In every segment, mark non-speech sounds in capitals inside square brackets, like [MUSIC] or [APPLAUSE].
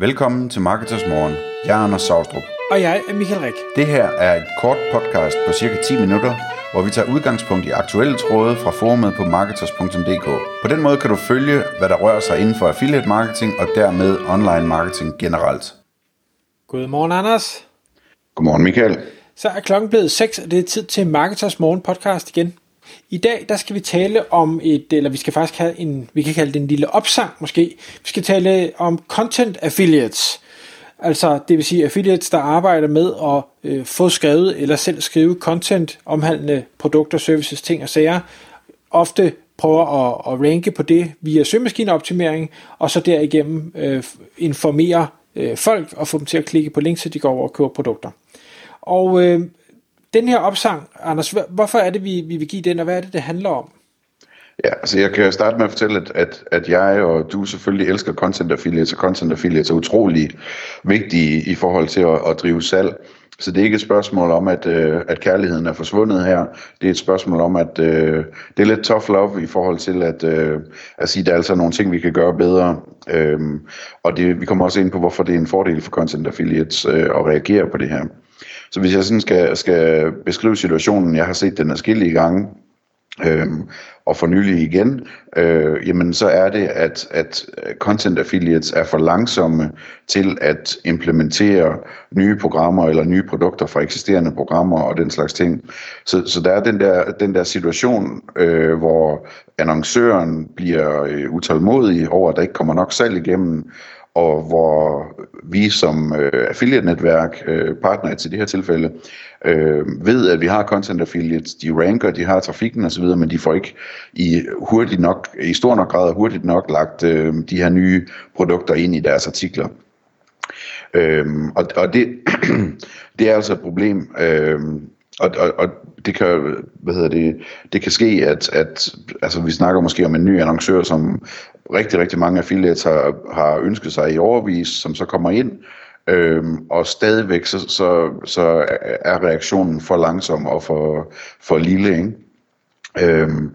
Velkommen til Marketers Morgen. Jeg er Anders Saustrup. Og jeg er Michael Rik. Det her er et kort podcast på cirka 10 minutter, hvor vi tager udgangspunkt i aktuelle tråde fra forumet på marketers.dk. På den måde kan du følge, hvad der rører sig inden for affiliate marketing og dermed online marketing generelt. Godmorgen, Anders. Godmorgen, Michael. Så er klokken blevet 6, og det er tid til Marketers Morgen podcast igen. I dag der skal vi tale om et, eller vi skal faktisk have en, vi kan kalde det en lille opsang måske. Vi skal tale om content affiliates. Altså det vil sige affiliates, der arbejder med at øh, få skrevet eller selv skrive content omhandlende produkter, services, ting og sager. Ofte prøver at, at ranke på det via søgemaskineoptimering, og så derigennem øh, informere øh, folk og få dem til at klikke på links, så de går over og køber produkter. Og øh, den her opsang, Anders, hvorfor er det, vi, vi vil give den, og hvad er det, det handler om? Ja, altså jeg kan starte med at fortælle, at, at, at jeg og du selvfølgelig elsker content affiliates, og content affiliates er utrolig vigtige i forhold til at, at drive salg. Så det er ikke et spørgsmål om, at, øh, at kærligheden er forsvundet her. Det er et spørgsmål om, at øh, det er lidt tough love i forhold til at, øh, at sige, at der er altså nogle ting, vi kan gøre bedre. Øhm, og det, vi kommer også ind på, hvorfor det er en fordel for content affiliates øh, at reagere på det her. Så hvis jeg sådan skal, skal beskrive situationen, jeg har set den adskillige gange, øhm, og for nylig igen, øh, jamen så er det, at, at content affiliates er for langsomme til at implementere nye programmer eller nye produkter fra eksisterende programmer og den slags ting. Så, så der er den der, den der situation, øh, hvor annoncøren bliver øh, utålmodig over, at der ikke kommer nok salg igennem, og hvor vi som øh, affiliate-netværk, øh, partner til det her tilfælde, øh, ved, at vi har content affiliates, de ranker, de har trafikken osv., men de får ikke i hurtigt nok, i stor nok grad hurtigt nok lagt øh, de her nye produkter ind i deres artikler. Øhm, og og det, [CLEARS THROAT] det er altså et problem. Øhm, og, og, og det kan, hvad hedder det, det kan ske, at, at altså vi snakker måske om en ny annoncør, som rigtig, rigtig mange affiliates har, har ønsket sig i overvis, som så kommer ind, øhm, og stadigvæk så, så, så er reaktionen for langsom og for, for lille, ikke? Øhm,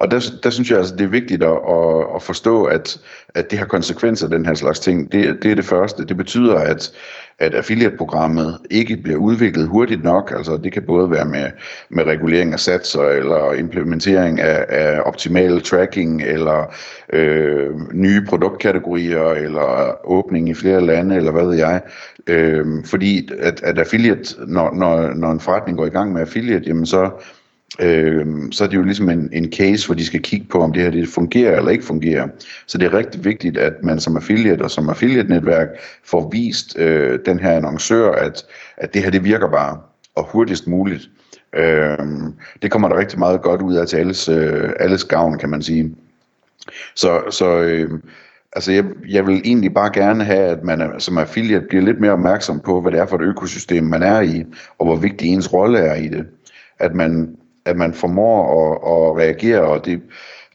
og der, der synes jeg altså, det er vigtigt at, at, at forstå, at, at det har konsekvenser, den her slags ting. Det, det er det første. Det betyder, at, at affiliate-programmet ikke bliver udviklet hurtigt nok. Altså det kan både være med, med regulering af satser, eller implementering af, af optimal tracking, eller øh, nye produktkategorier, eller åbning i flere lande, eller hvad ved jeg. Øh, fordi at, at affiliate, når, når, når en forretning går i gang med affiliate, jamen så øh, så er det jo ligesom en, en case, hvor de skal kigge på, om det her det fungerer eller ikke fungerer. Så det er rigtig vigtigt, at man som affiliate og som affiliate-netværk får vist øh, den her annoncør, at, at det her det virker bare, og hurtigst muligt. Øh, det kommer der rigtig meget godt ud af til alles, øh, alles gavn, kan man sige. Så, så øh, altså jeg, jeg vil egentlig bare gerne have, at man er, som affiliate bliver lidt mere opmærksom på, hvad det er for et økosystem, man er i, og hvor vigtig ens rolle er i det. At man at man formår at, at reagere, og det,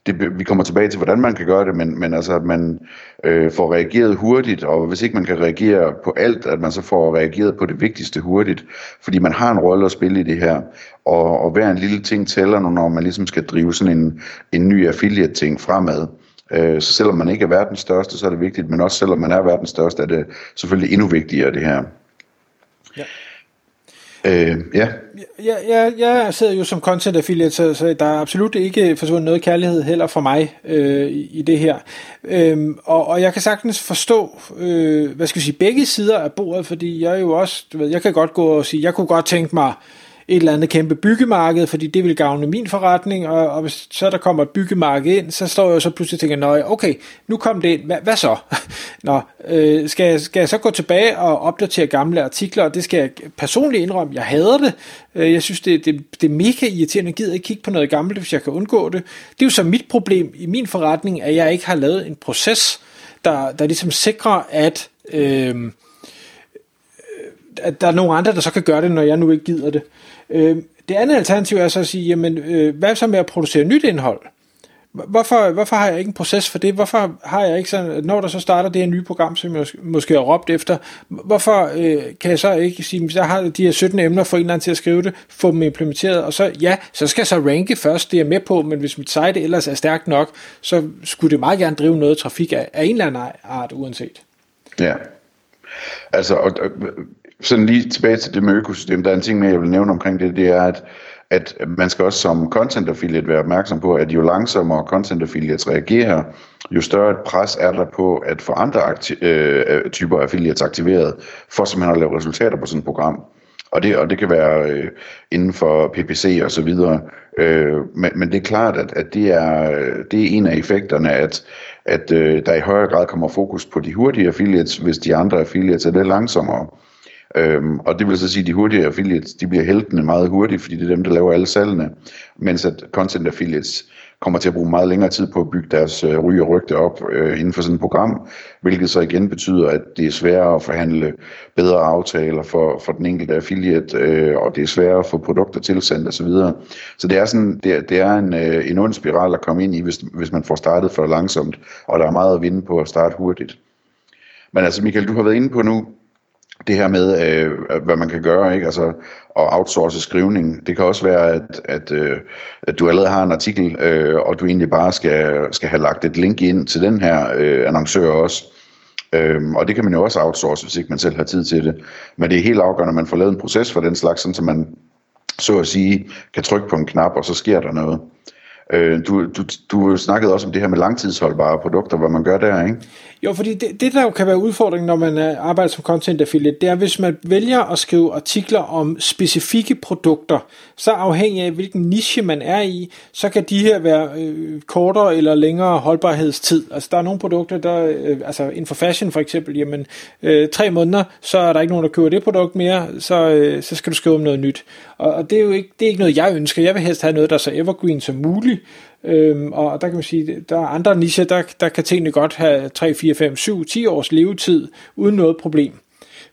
det, vi kommer tilbage til, hvordan man kan gøre det, men, men altså, at man øh, får reageret hurtigt, og hvis ikke man kan reagere på alt, at man så får reageret på det vigtigste hurtigt, fordi man har en rolle at spille i det her, og, og hver en lille ting tæller, når man ligesom skal drive sådan en, en ny affiliate-ting fremad. Øh, så selvom man ikke er verdens største, så er det vigtigt, men også selvom man er verdens største, er det selvfølgelig endnu vigtigere det her. Ja. Øh, ja. Jeg, jeg, jeg sidder jo som content affiliate, så, så der er absolut ikke forsvundet noget kærlighed heller for mig øh, i, i det her. Øhm, og, og jeg kan sagtens forstå, øh, hvad skal vi sige, begge sider af bordet, fordi jeg er jo også, du ved, jeg kan godt gå og sige, jeg kunne godt tænke mig, et eller andet kæmpe byggemarked, fordi det vil gavne min forretning, og, og hvis så der kommer et byggemarked ind, så står jeg så pludselig og tænker, nej, okay, nu kom det ind, hvad, hvad så? [LAUGHS] Nå, øh, skal, jeg, skal jeg så gå tilbage og opdatere gamle artikler, og det skal jeg personligt indrømme, jeg hader det, øh, jeg synes, det, det, det er mega irriterende, jeg gider ikke kigge på noget gammelt, hvis jeg kan undgå det. Det er jo så mit problem i min forretning, at jeg ikke har lavet en proces, der, der ligesom sikrer, at øh, at der er nogle andre, der så kan gøre det, når jeg nu ikke gider det. Øh, det andet alternativ er så at sige, jamen, øh, hvad så med at producere nyt indhold? Hvorfor, hvorfor har jeg ikke en proces for det? Hvorfor har jeg ikke sådan, når der så starter det her nye program, som jeg måske har råbt efter, hvorfor øh, kan jeg så ikke sige, at jeg har de her 17 emner for en eller anden til at skrive det, få dem implementeret, og så ja, så skal jeg så ranke først, det er med på, men hvis mit site ellers er stærkt nok, så skulle det meget gerne drive noget trafik af, af en eller anden art uanset. Ja, Altså, og, sådan lige tilbage til det med økosystem, der er en ting med, jeg vil nævne omkring det, det er, at, at man skal også som content affiliate være opmærksom på, at jo langsommere content affiliates reagerer, jo større et pres er der på at få andre akti- øh, øh typer affiliates aktiveret, for simpelthen at lave resultater på sådan et program. Og det, og det kan være øh, inden for PPC og så videre. Øh, men, men det er klart, at, at det, er, det er en af effekterne, at, at øh, der i højere grad kommer fokus på de hurtige affiliates, hvis de andre affiliates er lidt langsommere. Øhm, og det vil så sige, at de hurtige affiliates, de bliver heltende meget hurtigt, fordi det er dem, der laver alle salgene, mens at content affiliates kommer til at bruge meget længere tid på at bygge deres øh, ry og rygte op øh, inden for sådan et program, hvilket så igen betyder, at det er sværere at forhandle bedre aftaler for, for den enkelte affiliate, øh, og det er sværere at få produkter tilsendt osv. Så, så det er, sådan, det er, det er en, øh, en ond spiral at komme ind i, hvis, hvis man får startet for langsomt, og der er meget at vinde på at starte hurtigt. Men altså Michael, du har været inde på nu, det her med, øh, hvad man kan gøre, ikke? Altså, at outsource skrivning. Det kan også være, at, at, øh, at du allerede har en artikel, øh, og du egentlig bare skal, skal have lagt et link ind til den her øh, annoncør også. Øhm, og det kan man jo også outsource, hvis ikke man selv har tid til det. Men det er helt afgørende, at man får lavet en proces for den slags, så man så at sige kan trykke på en knap, og så sker der noget. Øh, du, du, du snakkede også om det her med langtidsholdbare produkter, hvad man gør der, ikke? Jo, fordi det, det der jo kan være udfordringen, når man øh, arbejder som content affiliate, det er, hvis man vælger at skrive artikler om specifikke produkter, så afhængig af hvilken niche man er i, så kan de her være øh, kortere eller længere holdbarhedstid. Altså der er nogle produkter, der, øh, altså inden for fashion for eksempel, jamen øh, tre måneder, så er der ikke nogen, der køber det produkt mere, så, øh, så skal du skrive om noget nyt. Og, og det er jo ikke, det er ikke noget, jeg ønsker. Jeg vil helst have noget, der er så evergreen som muligt, Øhm, og der kan man sige, der er andre nischer, der, der kan tingene godt have 3, 4, 5, 7, 10 års levetid uden noget problem.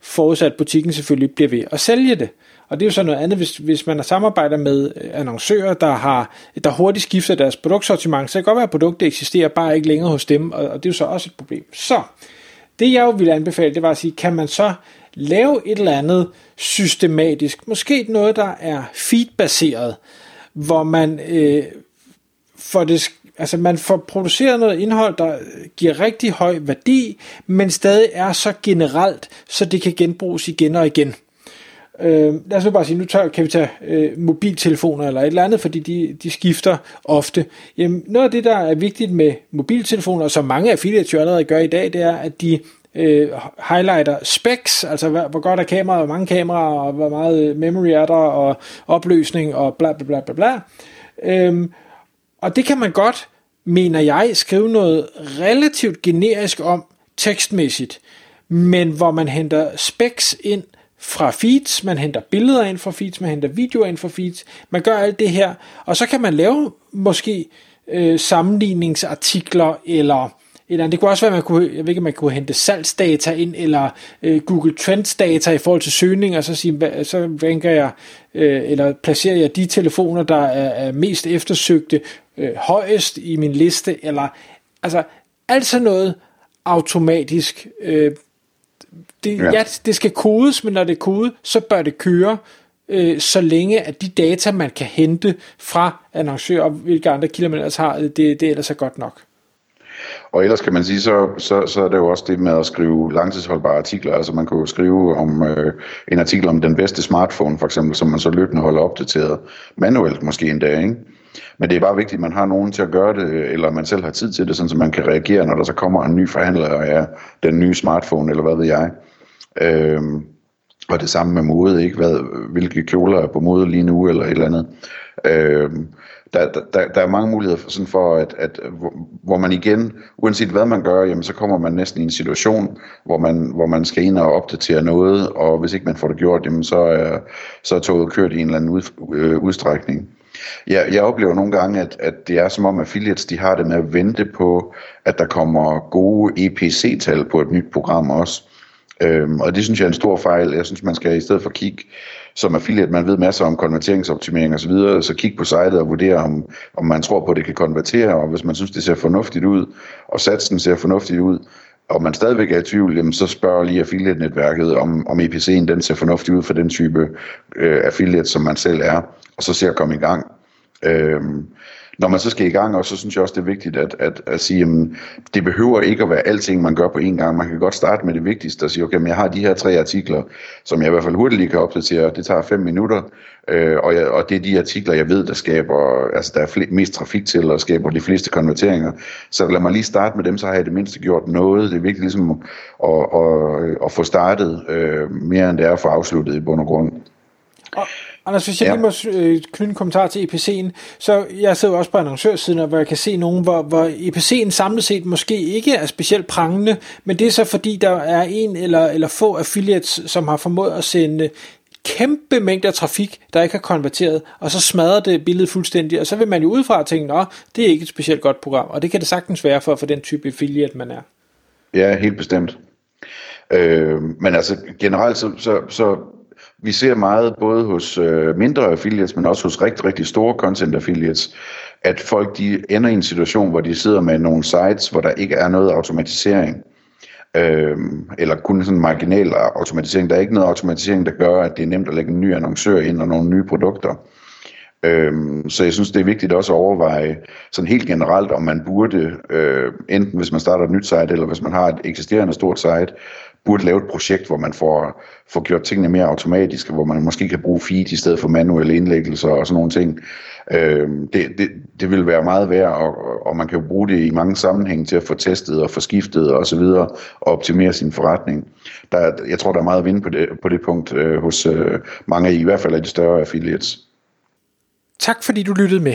Forudsat butikken selvfølgelig bliver ved at sælge det. Og det er jo så noget andet, hvis, hvis man samarbejder med øh, annoncører, der, har, der hurtigt skifter deres produktsortiment, så kan det godt være, at produktet eksisterer bare ikke længere hos dem, og, og det er jo så også et problem. Så, det jeg jo ville anbefale, det var at sige, kan man så lave et eller andet systematisk, måske noget, der er feedbaseret, hvor man øh, for det, altså man får produceret noget indhold, der øh, giver rigtig høj værdi, men stadig er så generelt, så det kan genbruges igen og igen. Øh, lad os nu bare sige, nu tør, kan vi tage øh, mobiltelefoner eller et eller andet, fordi de, de skifter ofte. Jamen, noget af det, der er vigtigt med mobiltelefoner, som mange affiliates jo allerede gør i dag, det er, at de øh, highlighter specs, altså hvor, hvor godt er kameraet, hvor mange kameraer, og hvor meget øh, memory er der, og opløsning, og bla bla bla bla bla. Øh, og det kan man godt, mener jeg, skrive noget relativt generisk om tekstmæssigt, men hvor man henter specs ind fra feeds, man henter billeder ind fra feeds, man henter videoer ind fra feeds, man gør alt det her, og så kan man lave måske øh, sammenligningsartikler eller eller det kunne også være, at man kunne, jeg ved ikke, man kunne hente salgsdata ind, eller øh, Google Trends data i forhold til søgning, og så, sige, så ranker jeg, øh, eller placerer jeg de telefoner, der er, er mest eftersøgte, øh, højest i min liste, eller altså alt sådan noget automatisk. Øh, det, ja. ja, det skal kodes, men når det er kodet, så bør det køre, øh, så længe at de data, man kan hente fra annoncører, og hvilke andre kilder man ellers har, det, det ellers er godt nok. Og ellers kan man sige, så, så, så er det jo også det med at skrive langtidsholdbare artikler. Altså man kan jo skrive om øh, en artikel om den bedste smartphone, for eksempel, som man så løbende holder opdateret manuelt måske en dag, ikke? Men det er bare vigtigt, at man har nogen til at gøre det, eller man selv har tid til det, sådan så man kan reagere, når der så kommer en ny forhandler af den nye smartphone, eller hvad ved jeg. Øhm, og det samme med mode, ikke? Hvad, hvilke kjoler er på mode lige nu, eller et eller andet. Øhm, der, der, der er mange muligheder for, sådan for at, at, hvor man igen, uanset hvad man gør, jamen, så kommer man næsten i en situation, hvor man, hvor man skal ind og opdatere noget, og hvis ikke man får det gjort, jamen, så, er, så er toget kørt i en eller anden ud, øh, udstrækning. Jeg, jeg oplever nogle gange, at, at det er som om affiliates, de har det med at vente på, at der kommer gode EPC-tal på et nyt program også. Øhm, og det synes jeg er en stor fejl. Jeg synes, man skal i stedet for kigge som affiliate, man ved masser om konverteringsoptimering osv., så, så kig på sitet og vurdere, om, om man tror på, at det kan konvertere, og hvis man synes, det ser fornuftigt ud, og satsen ser fornuftigt ud, og man stadigvæk er i tvivl, jamen, så spørger lige affiliate-netværket, om, om EPC'en den ser fornuftigt ud for den type øh, affiliate, som man selv er, og så ser at komme i gang. Øhm, når man så skal i gang, og så synes jeg også, det er vigtigt at, at, at sige, at det behøver ikke at være alting, man gør på én gang. Man kan godt starte med det vigtigste og sige, okay, men jeg har de her tre artikler, som jeg i hvert fald hurtigt lige kan opdatere. Det tager fem minutter, øh, og, jeg, og det er de artikler, jeg ved, der skaber, altså der er fl- mest trafik til, og skaber de fleste konverteringer. Så lad mig lige starte med dem, så har jeg det mindste gjort noget. Det er vigtigt ligesom at, at, at, at få startet øh, mere end det er at få afsluttet i bund og grund. Og, Anders, hvis jeg ja. lige må øh, knytte en kommentar til EPC'en, så jeg sidder også på annoncørsiden, hvor jeg kan se nogen, hvor, hvor EPC'en samlet set måske ikke er specielt prangende, men det er så fordi, der er en eller, eller få affiliates, som har formået at sende kæmpe mængder trafik, der ikke har konverteret, og så smadrer det billedet fuldstændig, og så vil man jo udefra tænke, nå, det er ikke et specielt godt program, og det kan det sagtens være for, for den type affiliate, man er. Ja, helt bestemt. Øh, men altså generelt så, så, så vi ser meget både hos øh, mindre affiliates, men også hos rigtig, rigtig store content affiliates, at folk de ender i en situation, hvor de sidder med nogle sites, hvor der ikke er noget automatisering. Øhm, eller kun sådan en marginal automatisering. Der er ikke noget automatisering, der gør, at det er nemt at lægge en ny annoncør ind og nogle nye produkter. Øhm, så jeg synes, det er vigtigt også at overveje sådan helt generelt, om man burde, øh, enten hvis man starter et nyt site, eller hvis man har et eksisterende stort site, burde lave et projekt, hvor man får, får gjort tingene mere automatiske, hvor man måske kan bruge feed i stedet for manuelle indlæggelser og sådan nogle ting. Øh, det, det, det vil være meget værd, og, og man kan jo bruge det i mange sammenhænge til at få testet og få skiftet og så videre, og optimere sin forretning. Der, jeg tror, der er meget at vinde på det, på det punkt øh, hos øh, mange af i hvert fald af de større affiliates. Tak fordi du lyttede med.